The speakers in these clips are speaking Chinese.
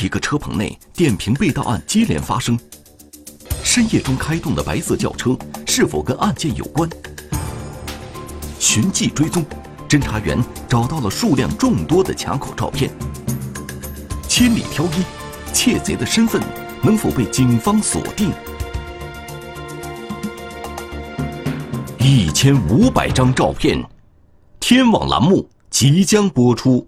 一个车棚内电瓶被盗案接连发生，深夜中开动的白色轿车是否跟案件有关？循迹追踪，侦查员找到了数量众多的卡口照片。千里挑一，窃贼的身份能否被警方锁定？一千五百张照片，天网栏目即将播出。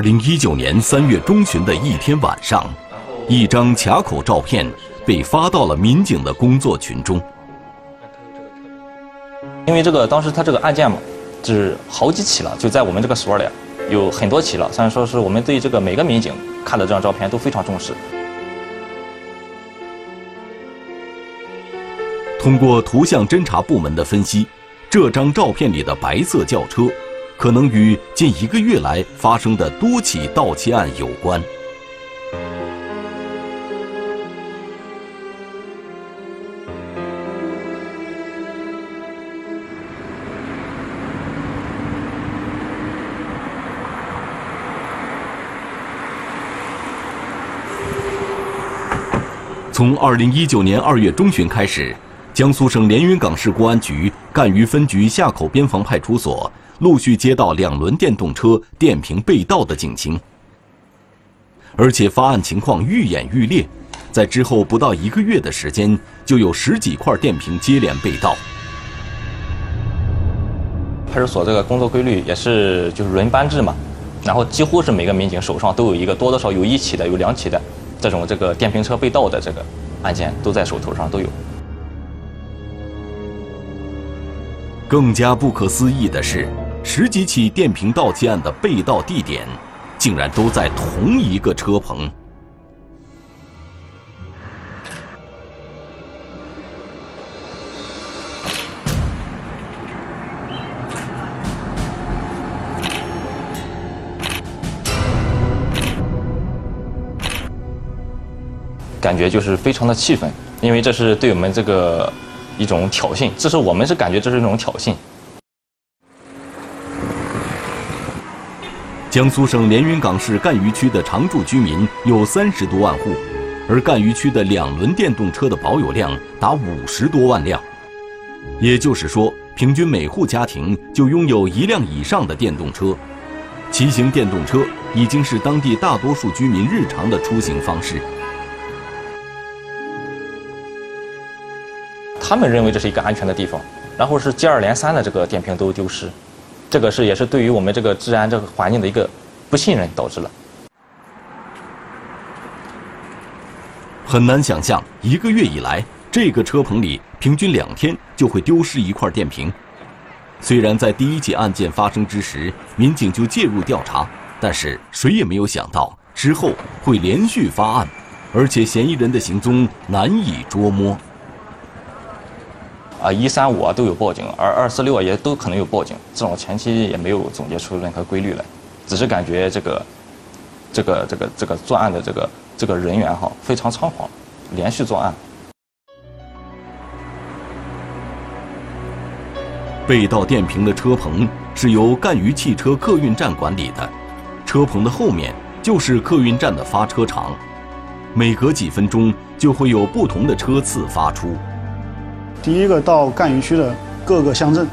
二零一九年三月中旬的一天晚上，一张卡口照片被发到了民警的工作群中。因为这个当时他这个案件嘛，是好几起了，就在我们这个所里有很多起了。虽然说是我们对这个每个民警看的这张照片都非常重视。通过图像侦查部门的分析，这张照片里的白色轿车。可能与近一个月来发生的多起盗窃案有关。从二零一九年二月中旬开始，江苏省连云港市公安局赣榆分局夏口边防派出所。陆续接到两轮电动车电瓶被盗的警情，而且发案情况愈演愈烈，在之后不到一个月的时间，就有十几块电瓶接连被盗。派出所这个工作规律也是就是轮班制嘛，然后几乎是每个民警手上都有一个多多少有一起的有两起的这种这个电瓶车被盗的这个案件都在手头上都有。更加不可思议的是。十几起电瓶盗窃案的被盗地点，竟然都在同一个车棚。感觉就是非常的气愤，因为这是对我们这个一种挑衅，这是我们是感觉这是一种挑衅。江苏省连云港市赣榆区的常住居民有三十多万户，而赣榆区的两轮电动车的保有量达五十多万辆，也就是说，平均每户家庭就拥有一辆以上的电动车。骑行电动车已经是当地大多数居民日常的出行方式。他们认为这是一个安全的地方，然后是接二连三的这个电瓶都丢失。这个是也是对于我们这个治安这个环境的一个不信任导致了。很难想象，一个月以来，这个车棚里平均两天就会丢失一块电瓶。虽然在第一起案件发生之时，民警就介入调查，但是谁也没有想到之后会连续发案，而且嫌疑人的行踪难以捉摸。啊，一三五啊都有报警，而二四六啊也都可能有报警，这种前期也没有总结出任何规律来，只是感觉这个，这个这个这个作案的这个这个人员哈非常猖狂，连续作案。被盗电瓶的车棚是由赣榆汽车客运站管理的，车棚的后面就是客运站的发车场，每隔几分钟就会有不同的车次发出。第一个到赣榆区的各个乡镇，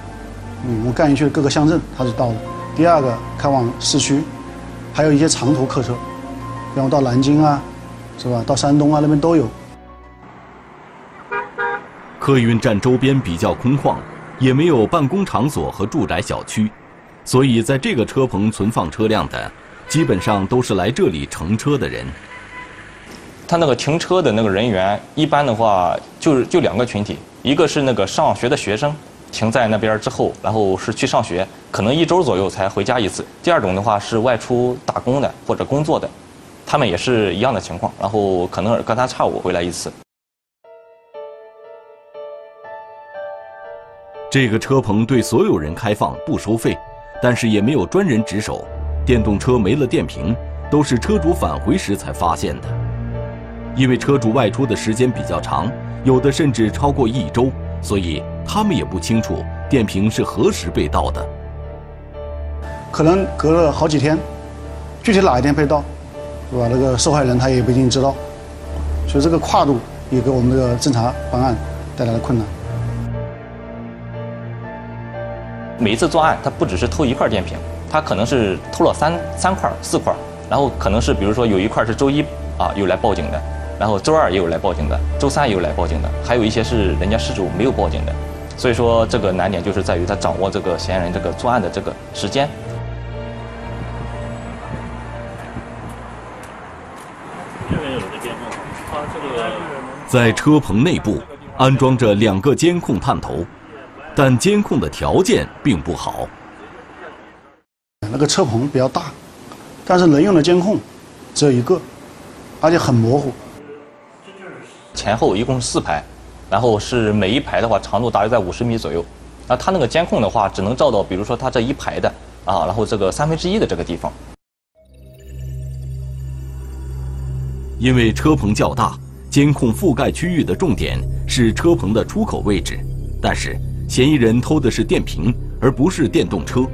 嗯，我赣榆区的各个乡镇，他是到的。第二个开往市区，还有一些长途客车，然后到南京啊，是吧？到山东啊那边都有。客运站周边比较空旷，也没有办公场所和住宅小区，所以在这个车棚存放车辆的，基本上都是来这里乘车的人。他那个停车的那个人员，一般的话就是就两个群体，一个是那个上学的学生，停在那边之后，然后是去上学，可能一周左右才回家一次；第二种的话是外出打工的或者工作的，他们也是一样的情况，然后可能隔三差五回来一次。这个车棚对所有人开放，不收费，但是也没有专人值守。电动车没了电瓶，都是车主返回时才发现的。因为车主外出的时间比较长，有的甚至超过一周，所以他们也不清楚电瓶是何时被盗的。可能隔了好几天，具体哪一天被盗，是吧？那个受害人他也不一定知道，所以这个跨度也给我们这个侦查办案带来了困难。每一次作案，他不只是偷一块电瓶，他可能是偷了三三块、四块，然后可能是比如说有一块是周一啊又来报警的。然后周二也有来报警的，周三也有来报警的，还有一些是人家失主没有报警的，所以说这个难点就是在于他掌握这个嫌疑人这个作案的这个时间。这边有个监控，他这个在车棚内部安装着两个监控探头，但监控的条件并不好。那个车棚比较大，但是能用的监控只有一个，而且很模糊。前后一共是四排，然后是每一排的话长度大约在五十米左右。那它那个监控的话，只能照到比如说它这一排的啊，然后这个三分之一的这个地方。因为车棚较大，监控覆盖区域的重点是车棚的出口位置。但是嫌疑人偷的是电瓶，而不是电动车，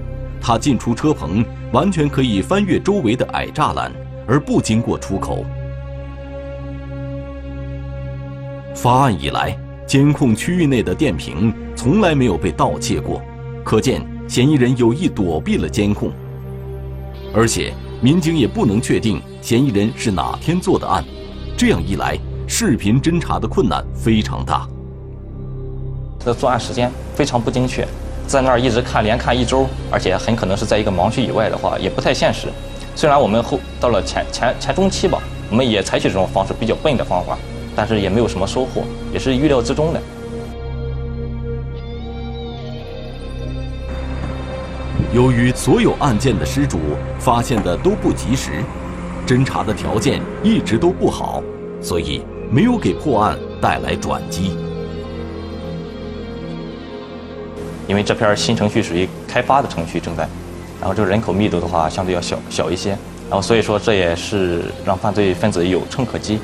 他进出车棚完全可以翻越周围的矮栅栏，而不经过出口。发案以来，监控区域内的电瓶从来没有被盗窃过，可见嫌疑人有意躲避了监控。而且，民警也不能确定嫌疑人是哪天做的案，这样一来，视频侦查的困难非常大。他的作案时间非常不精确，在那儿一直看，连看一周，而且很可能是在一个盲区以外的话，也不太现实。虽然我们后到了前前前中期吧，我们也采取这种方式，比较笨的方法。但是也没有什么收获，也是预料之中的。由于所有案件的失主发现的都不及时，侦查的条件一直都不好，所以没有给破案带来转机。因为这片新城区属于开发的城区正在，然后这个人口密度的话相对要小小一些，然后所以说这也是让犯罪分子有乘可击。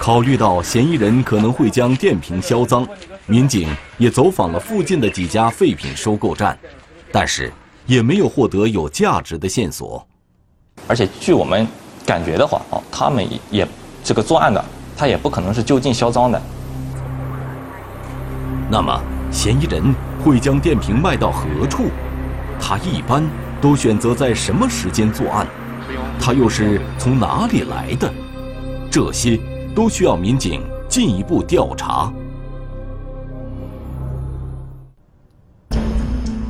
考虑到嫌疑人可能会将电瓶销赃，民警也走访了附近的几家废品收购站，但是也没有获得有价值的线索。而且据我们感觉的话，哦，他们也这个作案的，他也不可能是就近销赃的。那么，嫌疑人会将电瓶卖到何处？他一般都选择在什么时间作案？他又是从哪里来的？这些。都需要民警进一步调查。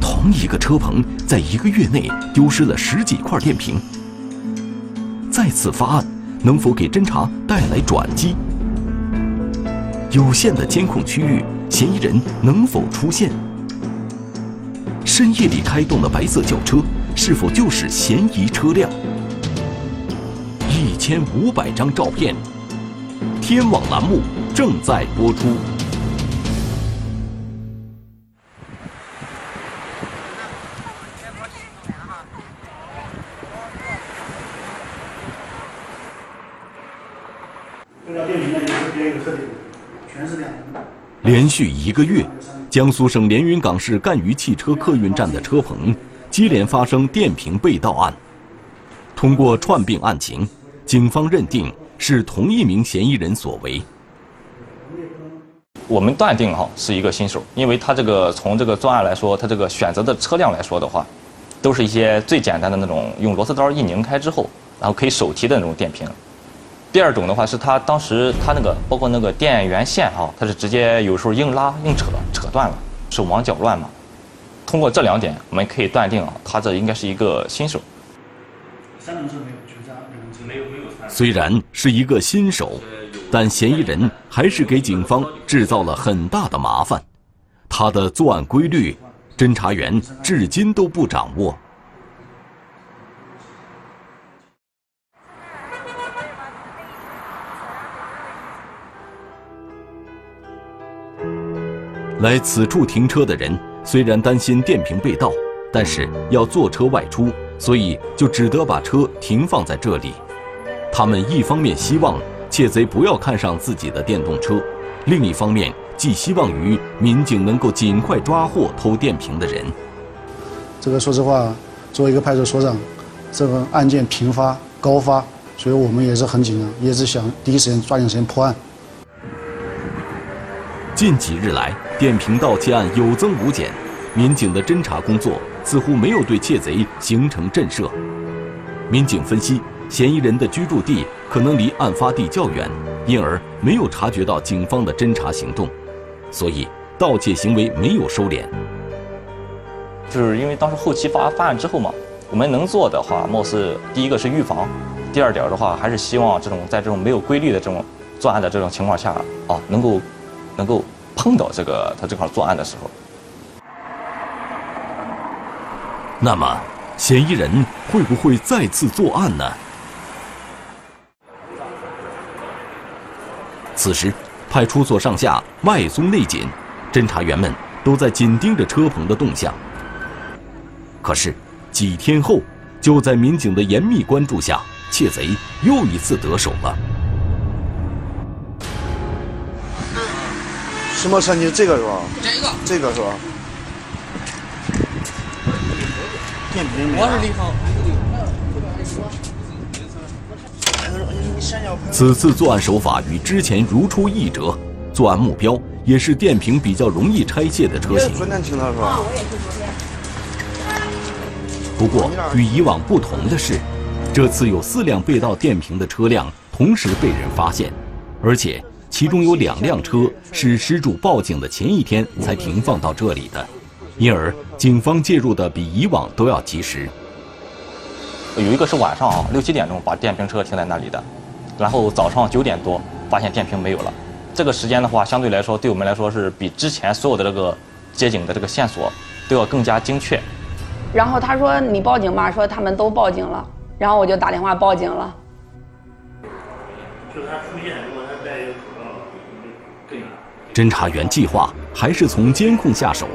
同一个车棚，在一个月内丢失了十几块电瓶。再次发案，能否给侦查带来转机？有限的监控区域，嫌疑人能否出现？深夜里开动的白色轿车，是否就是嫌疑车辆？一千五百张照片。天网栏目正在播出。连续一个月，江苏省连云港市赣榆汽车客运站的车棚接连发生电瓶被盗案。通过串并案情，警方认定。是同一名嫌疑人所为。我们断定哈是一个新手，因为他这个从这个作案来说，他这个选择的车辆来说的话，都是一些最简单的那种用螺丝刀一拧开之后，然后可以手提的那种电瓶。第二种的话是他当时他那个包括那个电源线哈，他是直接有时候硬拉硬扯扯断了，手忙脚乱嘛。通过这两点，我们可以断定啊，他这应该是一个新手。三轮车没有，全家两轮车没有没有。虽然是一个新手。但嫌疑人还是给警方制造了很大的麻烦，他的作案规律，侦查员至今都不掌握。来此处停车的人虽然担心电瓶被盗，但是要坐车外出，所以就只得把车停放在这里。他们一方面希望。窃贼不要看上自己的电动车，另一方面寄希望于民警能够尽快抓获偷电瓶的人。这个说实话，作为一个派出所长，这个案件频发高发，所以我们也是很紧张，也是想第一时间抓紧时间破案。近几日来，电瓶盗窃案有增无减，民警的侦查工作似乎没有对窃贼形成震慑。民警分析。嫌疑人的居住地可能离案发地较远，因而没有察觉到警方的侦查行动，所以盗窃行为没有收敛。就是因为当时后期发发案之后嘛，我们能做的话，貌似第一个是预防，第二点的话还是希望这种在这种没有规律的这种作案的这种情况下啊，能够能够碰到这个他这块作案的时候。那么，嫌疑人会不会再次作案呢？此时，派出所上下外松内紧，侦查员们都在紧盯着车棚的动向。可是，几天后，就在民警的严密关注下，窃贼又一次得手了。什么车？你这个是吧？这个，这个是吧？我是李芳。此次作案手法与之前如出一辙，作案目标也是电瓶比较容易拆卸的车型。昨天停的是吧？我也是昨天。不过与以往不同的是，这次有四辆被盗电瓶的车辆同时被人发现，而且其中有两辆车是失主报警的前一天才停放到这里的，因而警方介入的比以往都要及时。有一个是晚上啊，六七点钟把电瓶车停在那里的，然后早上九点多发现电瓶没有了。这个时间的话，相对来说对我们来说是比之前所有的这个接警的这个线索都要更加精确。然后他说你报警吧，说他们都报警了，然后我就打电话报警了。就他出现，如果他在侦查员计划还是从监控下手，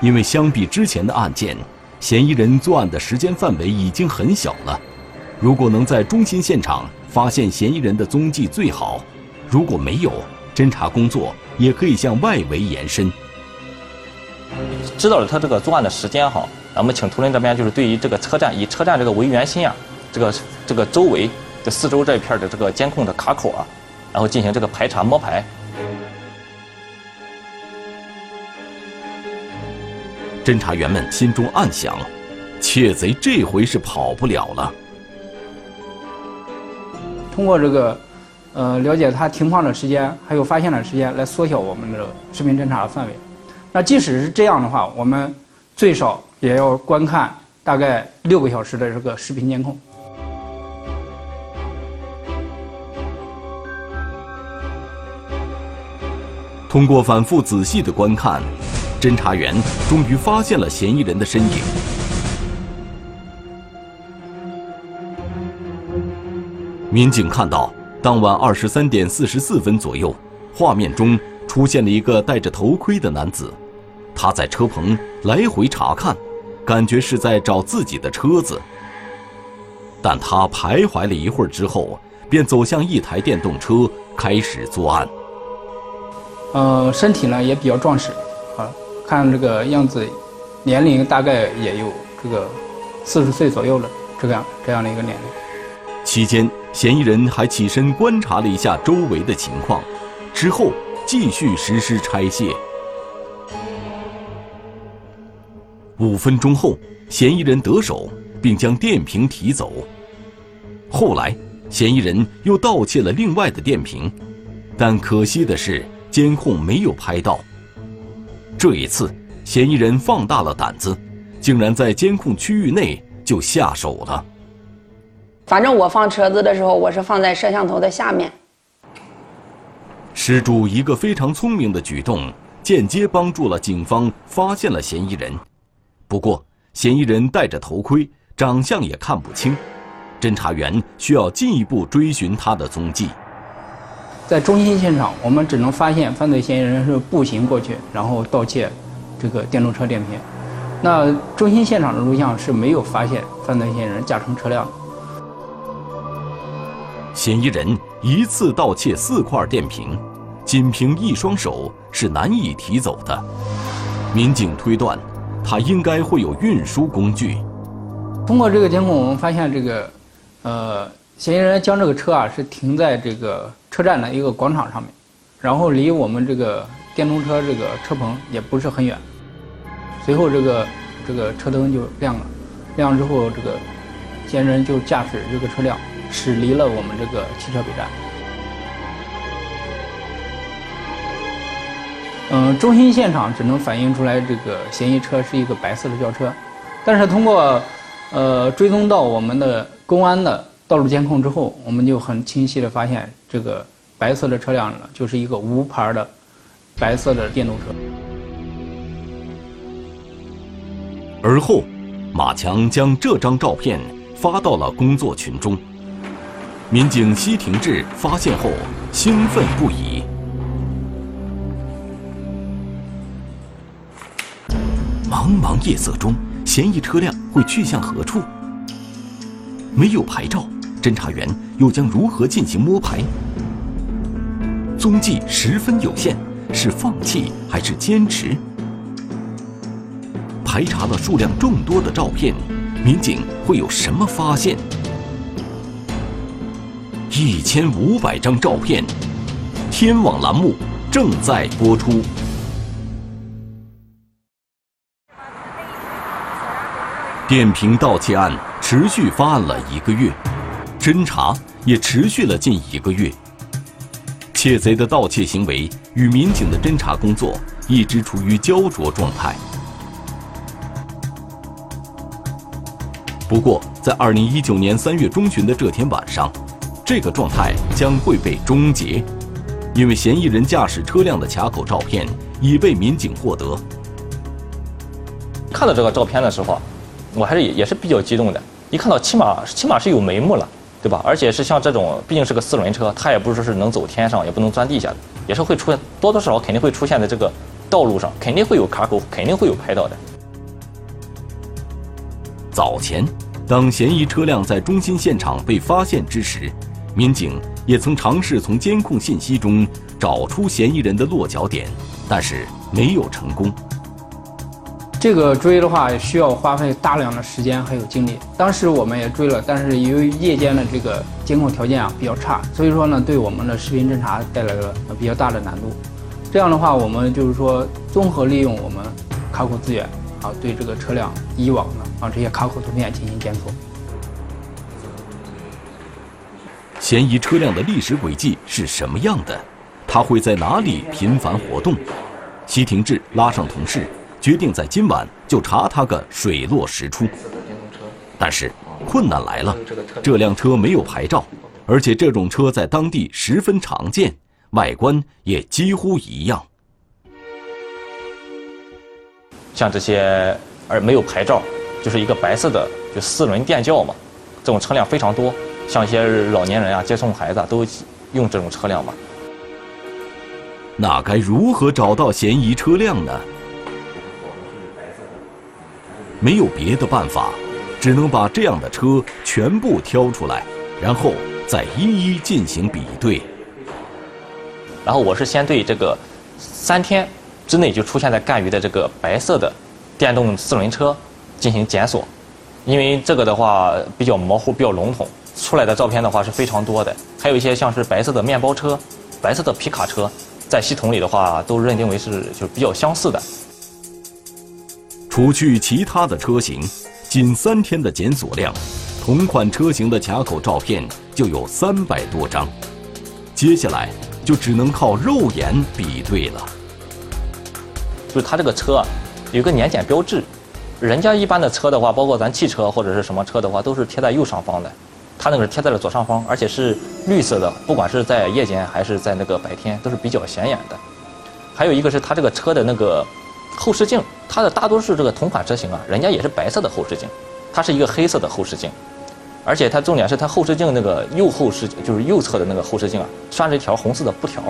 因为相比之前的案件。嫌疑人作案的时间范围已经很小了，如果能在中心现场发现嫌疑人的踪迹最好；如果没有，侦查工作也可以向外围延伸。知道了他这个作案的时间哈，我们请图人这边就是对于这个车站以车站这个为圆心啊，这个这个周围这四周这一片的这个监控的卡口啊，然后进行这个排查摸排。侦查员们心中暗想：窃贼这回是跑不了了。通过这个，呃，了解他停放的时间，还有发现的时间，来缩小我们的视频侦查的范围。那即使是这样的话，我们最少也要观看大概六个小时的这个视频监控。通过反复仔细的观看。侦查员终于发现了嫌疑人的身影。民警看到，当晚二十三点四十四分左右，画面中出现了一个戴着头盔的男子，他在车棚来回查看，感觉是在找自己的车子。但他徘徊了一会儿之后，便走向一台电动车，开始作案。呃，身体呢也比较壮实。啊看这个样子，年龄大概也有这个四十岁左右了，这样这样的一个年龄。期间，嫌疑人还起身观察了一下周围的情况，之后继续实施拆卸。五分钟后，嫌疑人得手，并将电瓶提走。后来，嫌疑人又盗窃了另外的电瓶，但可惜的是，监控没有拍到。这一次，嫌疑人放大了胆子，竟然在监控区域内就下手了。反正我放车子的时候，我是放在摄像头的下面。失主一个非常聪明的举动，间接帮助了警方发现了嫌疑人。不过，嫌疑人戴着头盔，长相也看不清，侦查员需要进一步追寻他的踪迹。在中心现场，我们只能发现犯罪嫌疑人是步行过去，然后盗窃这个电动车电瓶。那中心现场的录像是没有发现犯罪嫌疑人驾乘车辆的。嫌疑人一次盗窃四块电瓶，仅凭一双手是难以提走的。民警推断，他应该会有运输工具。通过这个监控，我们发现这个，呃，嫌疑人将这个车啊是停在这个车站的一个广场上面，然后离我们这个电动车这个车棚也不是很远。随后这个这个车灯就亮了，亮之后这个嫌疑人就驾驶这个车辆。驶离了我们这个汽车北站。嗯，中心现场只能反映出来这个嫌疑车是一个白色的轿车，但是通过呃追踪到我们的公安的道路监控之后，我们就很清晰的发现这个白色的车辆呢就是一个无牌的白色的电动车。而后，马强将这张照片发到了工作群中。民警西廷志发现后兴奋不已。茫茫夜色中，嫌疑车辆会去向何处？没有牌照，侦查员又将如何进行摸排？踪迹十分有限，是放弃还是坚持？排查了数量众多的照片，民警会有什么发现？一千五百张照片，天网栏目正在播出。电瓶盗窃案持续发案了一个月，侦查也持续了近一个月。窃贼的盗窃行为与民警的侦查工作一直处于焦灼状态。不过，在二零一九年三月中旬的这天晚上。这个状态将会被终结，因为嫌疑人驾驶车辆的卡口照片已被民警获得。看到这个照片的时候，我还是也也是比较激动的。一看到起码起码是有眉目了，对吧？而且是像这种，毕竟是个四轮车，它也不是说是能走天上，也不能钻地下的，也是会出现多多少少肯定会出现在这个道路上，肯定会有卡口，肯定会有拍到的。早前，当嫌疑车辆在中心现场被发现之时。民警也曾尝试从监控信息中找出嫌疑人的落脚点，但是没有成功。这个追的话需要花费大量的时间还有精力。当时我们也追了，但是由于夜间的这个监控条件啊比较差，所以说呢对我们的视频侦查带来了比较大的难度。这样的话，我们就是说综合利用我们卡口资源啊，对这个车辆以往的啊这些卡口图片进行检索。嫌疑车辆的历史轨迹是什么样的？他会在哪里频繁活动？西廷志拉上同事，决定在今晚就查他个水落石出。但是困难来了，这辆车没有牌照，而且这种车在当地十分常见，外观也几乎一样。像这些而没有牌照，就是一个白色的就四轮电轿嘛，这种车辆非常多。像一些老年人啊，接送孩子都用这种车辆嘛。那该如何找到嫌疑车辆呢？没有别的办法，只能把这样的车全部挑出来，然后再一一进行比对。然后我是先对这个三天之内就出现在赣榆的这个白色的电动四轮车进行检索，因为这个的话比较模糊，比较笼统。出来的照片的话是非常多的，还有一些像是白色的面包车、白色的皮卡车，在系统里的话都认定为是就比较相似的。除去其他的车型，仅三天的检索量，同款车型的卡口照片就有三百多张。接下来就只能靠肉眼比对了。就是它这个车有个年检标志，人家一般的车的话，包括咱汽车或者是什么车的话，都是贴在右上方的，它那个是贴在了左上方，而且是绿色的，不管是在夜间还是在那个白天，都是比较显眼的。还有一个是它这个车的那个后视镜，它的大多数这个同款车型啊，人家也是白色的后视镜，它是一个黑色的后视镜，而且它重点是它后视镜那个右后视就是右侧的那个后视镜啊，拴着一条红色的布条。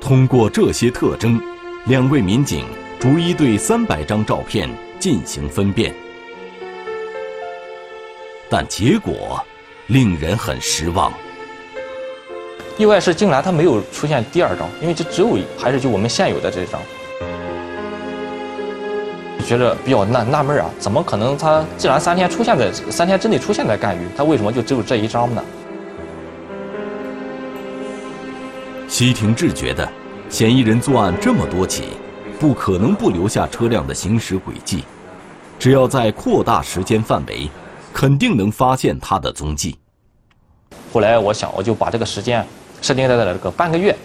通过这些特征，两位民警逐一对三百张照片进行分辨，但结果令人很失望。意外是竟然它没有出现第二张，因为这只有还是就我们现有的这张，觉得比较纳纳闷啊，怎么可能它既然三天出现在三天之内出现在赣榆，它为什么就只有这一张呢？西廷志觉得，嫌疑人作案这么多起，不可能不留下车辆的行驶轨迹，只要再扩大时间范围，肯定能发现他的踪迹。后来我想，我就把这个时间设定在了这个半个月。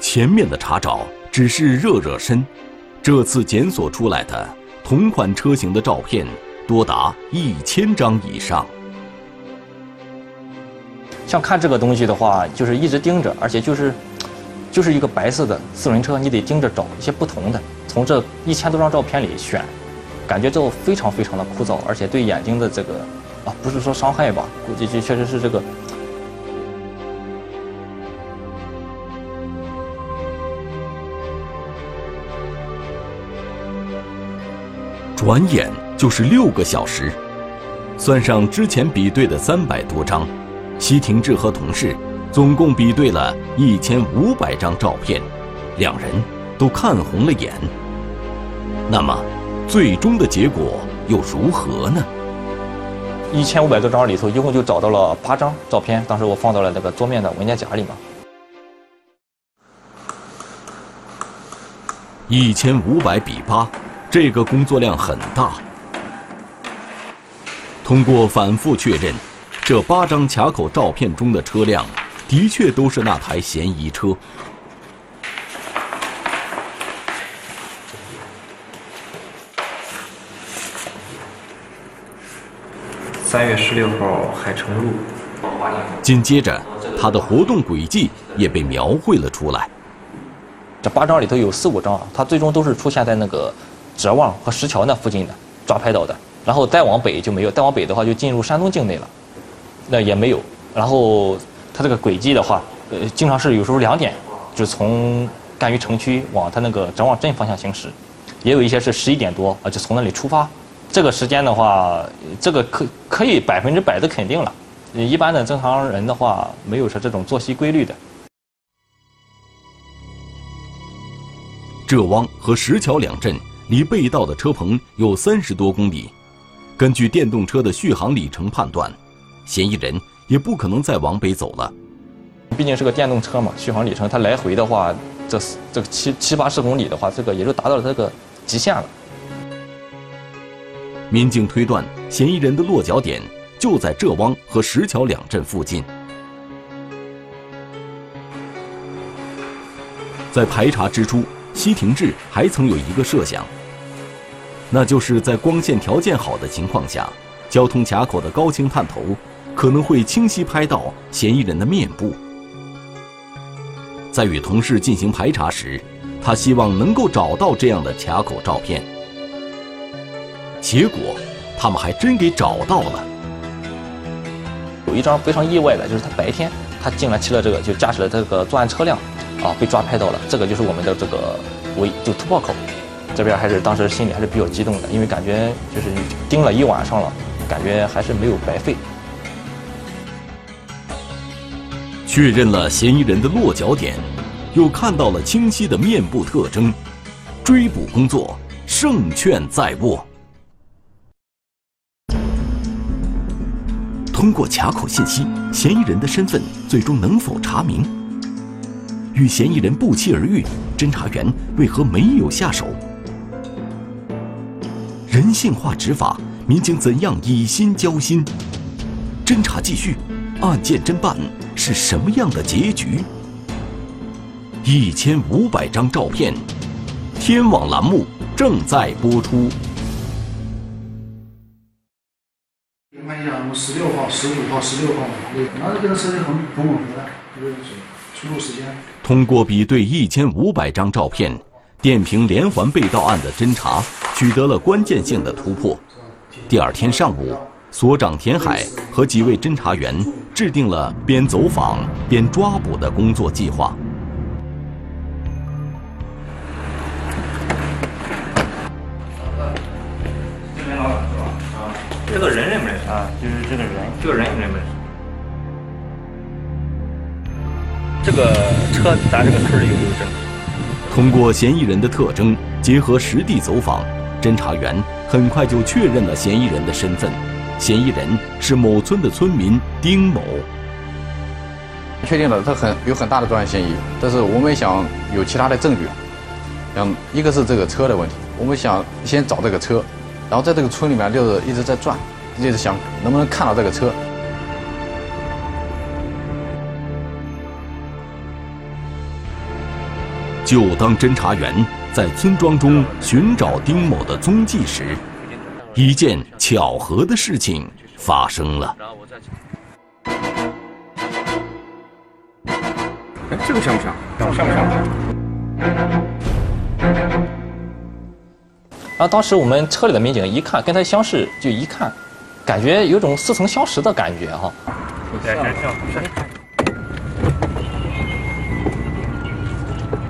前面的查找只是热热身，这次检索出来的同款车型的照片多达一千张以上。像看这个东西的话，就是一直盯着，而且就是，就是一个白色的四轮车，你得盯着找一些不同的，从这一千多张照片里选，感觉就非常非常的枯燥，而且对眼睛的这个，啊，不是说伤害吧，估计这确实是这个。转眼就是六个小时，算上之前比对的三百多张。西廷志和同事总共比对了一千五百张照片，两人都看红了眼。那么，最终的结果又如何呢？一千五百多张里头，一共就找到了八张照片，当时我放到了那个桌面的文件夹里嘛。一千五百比八，这个工作量很大。通过反复确认。这八张卡口照片中的车辆，的确都是那台嫌疑车。三月十六号，海城路。紧接着，他的活动轨迹也被描绘了出来。这八张里头有四五张，他最终都是出现在那个哲望和石桥那附近的抓拍到的，然后再往北就没有，再往北的话就进入山东境内了。那也没有，然后它这个轨迹的话，呃，经常是有时候两点，就从赣榆城区往它那个哲望镇方向行驶，也有一些是十一点多啊，就从那里出发。这个时间的话，这个可可以百分之百的肯定了。一般的正常人的话，没有说这种作息规律的。浙汪和石桥两镇离被盗的车棚有三十多公里，根据电动车的续航里程判断。嫌疑人也不可能再往北走了，毕竟是个电动车嘛，续航里程它来回的话，这这个七七八十公里的话，这个也就达到了这个极限了。民警推断，嫌疑人的落脚点就在浙汪和石桥两镇附近。在排查之初，西廷志还曾有一个设想，那就是在光线条件好的情况下，交通卡口的高清探头。可能会清晰拍到嫌疑人的面部。在与同事进行排查时，他希望能够找到这样的卡口照片。结果，他们还真给找到了。有一张非常意外的，就是他白天他竟然骑了这个，就驾驶了这个作案车辆，啊，被抓拍到了。这个就是我们的这个围，就突破口。这边还是当时心里还是比较激动的，因为感觉就是盯了一晚上了，感觉还是没有白费。确认了嫌疑人的落脚点，又看到了清晰的面部特征，追捕工作胜券在握。通过卡口信息，嫌疑人的身份最终能否查明？与嫌疑人不期而遇，侦查员为何没有下手？人性化执法，民警怎样以心交心？侦查继续，案件侦办是什么样的结局？一千五百张照片，天网栏目正在播出。十六号、十五号、十六号，通过比对一千五百张照片，电瓶连环被盗案的侦查取得了关键性的突破。第二天上午，所长田海和几位侦查员制定了边走访边抓捕的工作计划。这个人认不认识？啊，就是这个人，这个人认不认识？这个车咱这个村里有没有证？通过嫌疑人的特征，结合实地走访，侦查员很快就确认了嫌疑人的身份。嫌疑人是某村的村民丁某。确定了他很有很大的作案嫌疑，但是我们想有其他的证据，像一个是这个车的问题，我们想先找这个车，然后在这个村里面就是一直在转，一直想能不能看到这个车。就当侦查员在村庄中寻找丁某的踪迹时，一件巧合的事情发生了。哎，这个像不像？像不像？然后当时我们车里的民警一看，跟他相识，就一看，感觉有种似曾相识的感觉哈。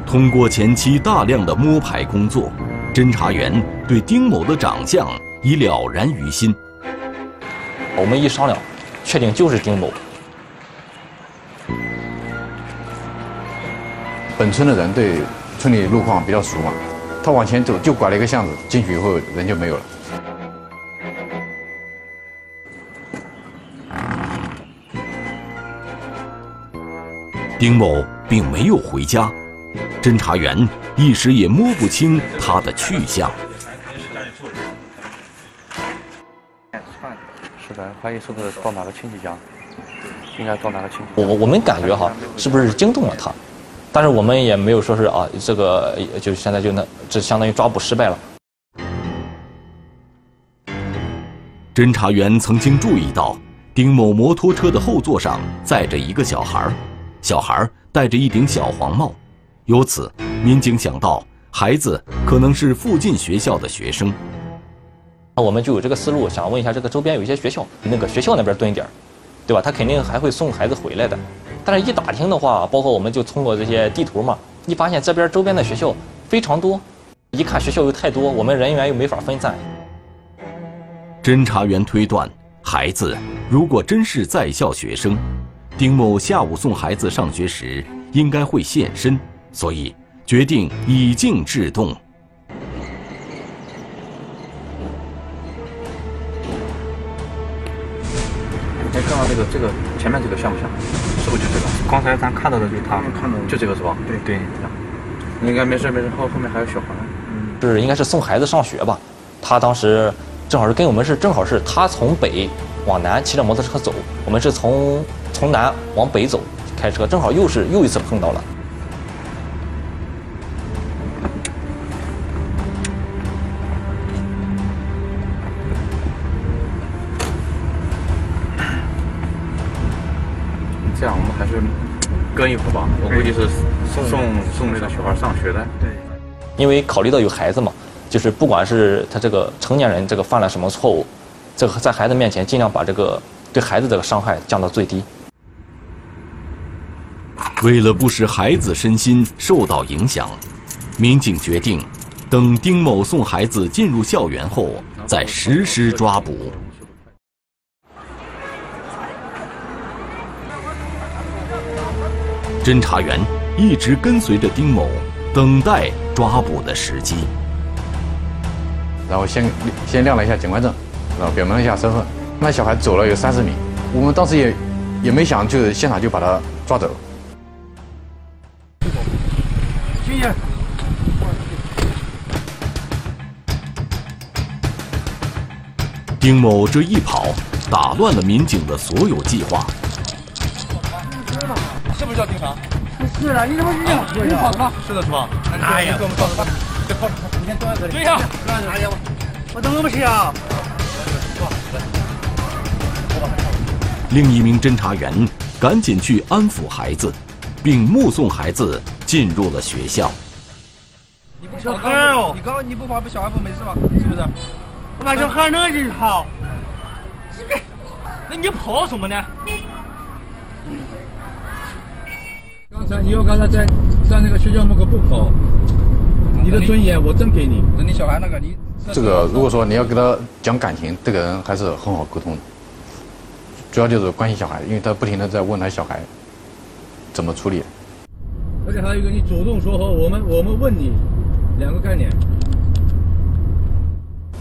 通过前期大量的摸排工作，侦查员对丁某的长相已了然于心。我们一商量，确定就是丁某。本村的人对村里路况比较熟嘛，他往前走就拐了一个巷子，进去以后人就没有了。丁某并没有回家，侦查员一时也摸不清他的去向。是的，怀疑是不是到哪个亲戚家？应该到哪个亲戚？我我们感觉哈，是不是惊动了他？但是我们也没有说是啊，这个就现在就能，这相当于抓捕失败了。侦查员曾经注意到，丁某摩托车的后座上载着一个小孩，小孩戴着一顶小黄帽，由此民警想到孩子可能是附近学校的学生。那我们就有这个思路，想问一下这个周边有一些学校，那个学校那边蹲点儿对吧？他肯定还会送孩子回来的。但是，一打听的话，包括我们就通过这些地图嘛，一发现这边周边的学校非常多，一看学校又太多，我们人员又没法分散。侦查员推断，孩子如果真是在校学生，丁某下午送孩子上学时应该会现身，所以决定以静制动。哎，看到这个这个前面这个像不像？是不是就这个？刚才咱看到的就是他，看到就这个是吧？对对。应该没事没事，后后面还有小孩。是应该是送孩子上学吧？他当时正好是跟我们是正好是他从北往南骑着摩托车走，我们是从从南往北走开车，正好又是又一次碰到了。跟一会吧。我估计是送送送那个小孩上学的。对。因为考虑到有孩子嘛，就是不管是他这个成年人这个犯了什么错误，这个在孩子面前尽量把这个对孩子这个伤害降到最低。为了不使孩子身心受到影响，民警决定等丁某送孩子进入校园后再实施抓捕。侦查员一直跟随着丁某，等待抓捕的时机。然后先先亮了一下警官证，然后表明了一下身份。那小孩走了有三十米，我们当时也也没想，就是现场就把他抓走。军爷。丁某这一跑，打乱了民警的所有计划。是不是叫警察？是啊，你怎么你你跑什么？是的，是吧？哎呀，给我们跑吧，别跑，你先坐在这里。对呀，哎呀，我等不起啊！另一名侦查员赶紧去安抚孩子，并目送孩子进入了学校。你不跑，你刚刚你不跑，不小孩不没事吗？是不是？我把小孩弄进去跑。那你跑什么呢？刚才你要刚才在在那个学校门口不跑，你的尊严我真给你。等你小孩那个你。这个如果说你要跟他讲感情，这个人还是很好沟通的。主要就是关心小孩，因为他不停的在问他小孩怎么处理。而且还有一个，你主动说和我们我们问你两个概念。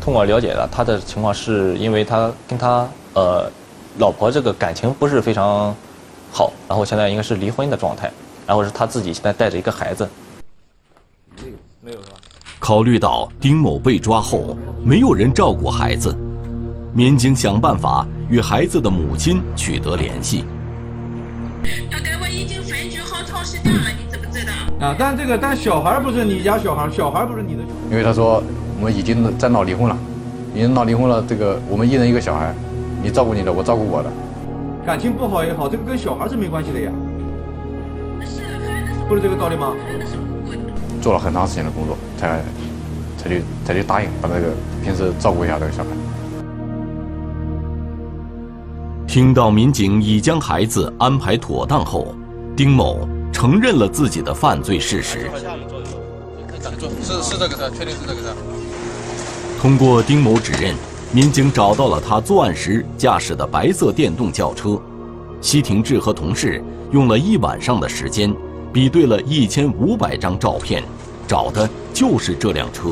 通过了解了他的情况，是因为他跟他呃老婆这个感情不是非常好，然后现在应该是离婚的状态，然后是他自己现在带着一个孩子。没有是吧？考虑到丁某被抓后没有人照顾孩子，民警想办法与孩子的母亲取得联系。他给我已经分居好长时间了，你知不知道？啊，但这个但小孩不是你家小孩，小孩不是你的。因为他说我们已经在闹离婚了，已经闹离婚了，这个我们一人一个小孩，你照顾你的，我照顾我的。感情不好也好，这个跟小孩是没关系的呀。不是这个道理吗？做了很长时间的工作，才才去才去答应把这个平时照顾一下这个小孩。听到民警已将孩子安排妥当后，丁某承认了自己的犯罪事实。是是这个车，确定是这个车。通过丁某指认，民警找到了他作案时驾驶的白色电动轿车。西廷志和同事用了一晚上的时间，比对了一千五百张照片，找的就是这辆车。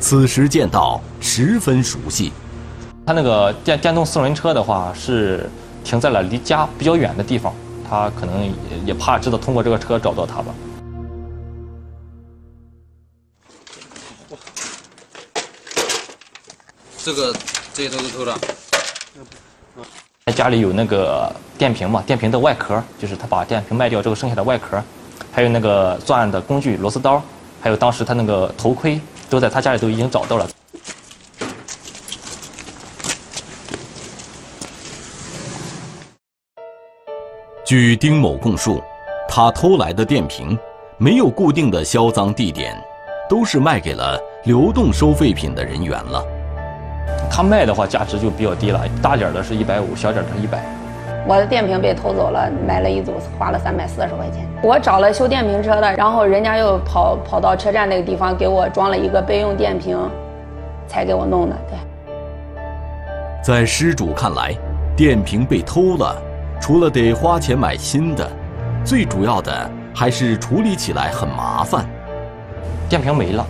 此时见到，十分熟悉。他那个电电动四轮车的话，是停在了离家比较远的地方，他可能也也怕知道通过这个车找到他吧。这个这些都是偷的。家里有那个电瓶嘛，电瓶的外壳，就是他把电瓶卖掉之后剩下的外壳，还有那个作案的工具螺丝刀，还有当时他那个头盔，都在他家里都已经找到了。据丁某供述，他偷来的电瓶没有固定的销赃地点，都是卖给了流动收废品的人员了。他卖的话价值就比较低了，大点的是一百五，小点的是一百。我的电瓶被偷走了，买了一组，花了三百四十块钱。我找了修电瓶车的，然后人家又跑跑到车站那个地方给我装了一个备用电瓶，才给我弄的。对。在失主看来，电瓶被偷了，除了得花钱买新的，最主要的还是处理起来很麻烦。电瓶没了。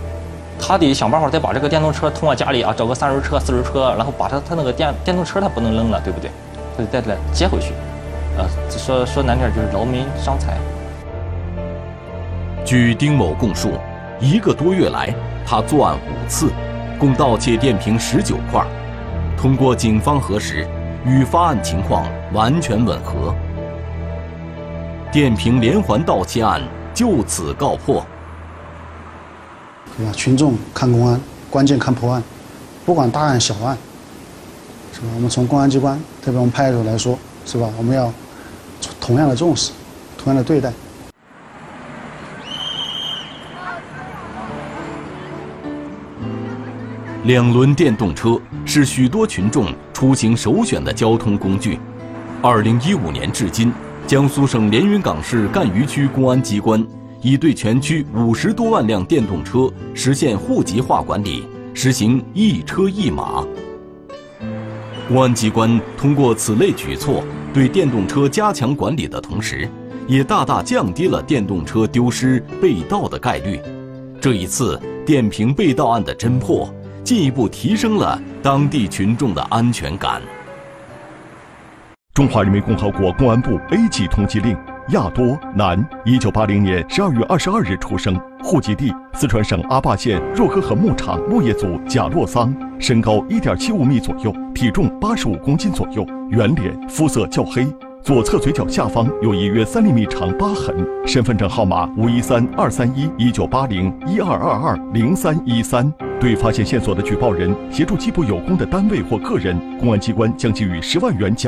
他得想办法再把这个电动车通过家里啊，找个三轮车、四轮车，然后把他他那个电电动车他不能扔了，对不对？他得再来接回去，呃，说说难点就是劳民伤财。据丁某供述，一个多月来，他作案五次，共盗窃电瓶十九块。通过警方核实，与发案情况完全吻合。电瓶连环盗窃案就此告破。对吧？群众看公安，关键看破案，不管大案小案，是吧？我们从公安机关，特别我们派出所来说，是吧？我们要同样的重视，同样的对待。两轮电动车是许多群众出行首选的交通工具。二零一五年至今，江苏省连云港市赣榆区公安机关。已对全区五十多万辆电动车实现户籍化管理，实行一车一码。公安机关通过此类举措，对电动车加强管理的同时，也大大降低了电动车丢失、被盗的概率。这一次电瓶被盗案的侦破，进一步提升了当地群众的安全感。中华人民共和国公安部 A 级通缉令：亚多，男，一九八零年十二月二十二日出生，户籍地四川省阿坝县若河河牧场牧业组贾洛桑，身高一点七五米左右，体重八十五公斤左右，圆脸，肤色较黑。左侧嘴角下方有一约三厘米长疤痕，身份证号码五一三二三一一九八零一二二二零三一三。对发现线索的举报人，协助缉捕有功的单位或个人，公安机关将给予十万元奖。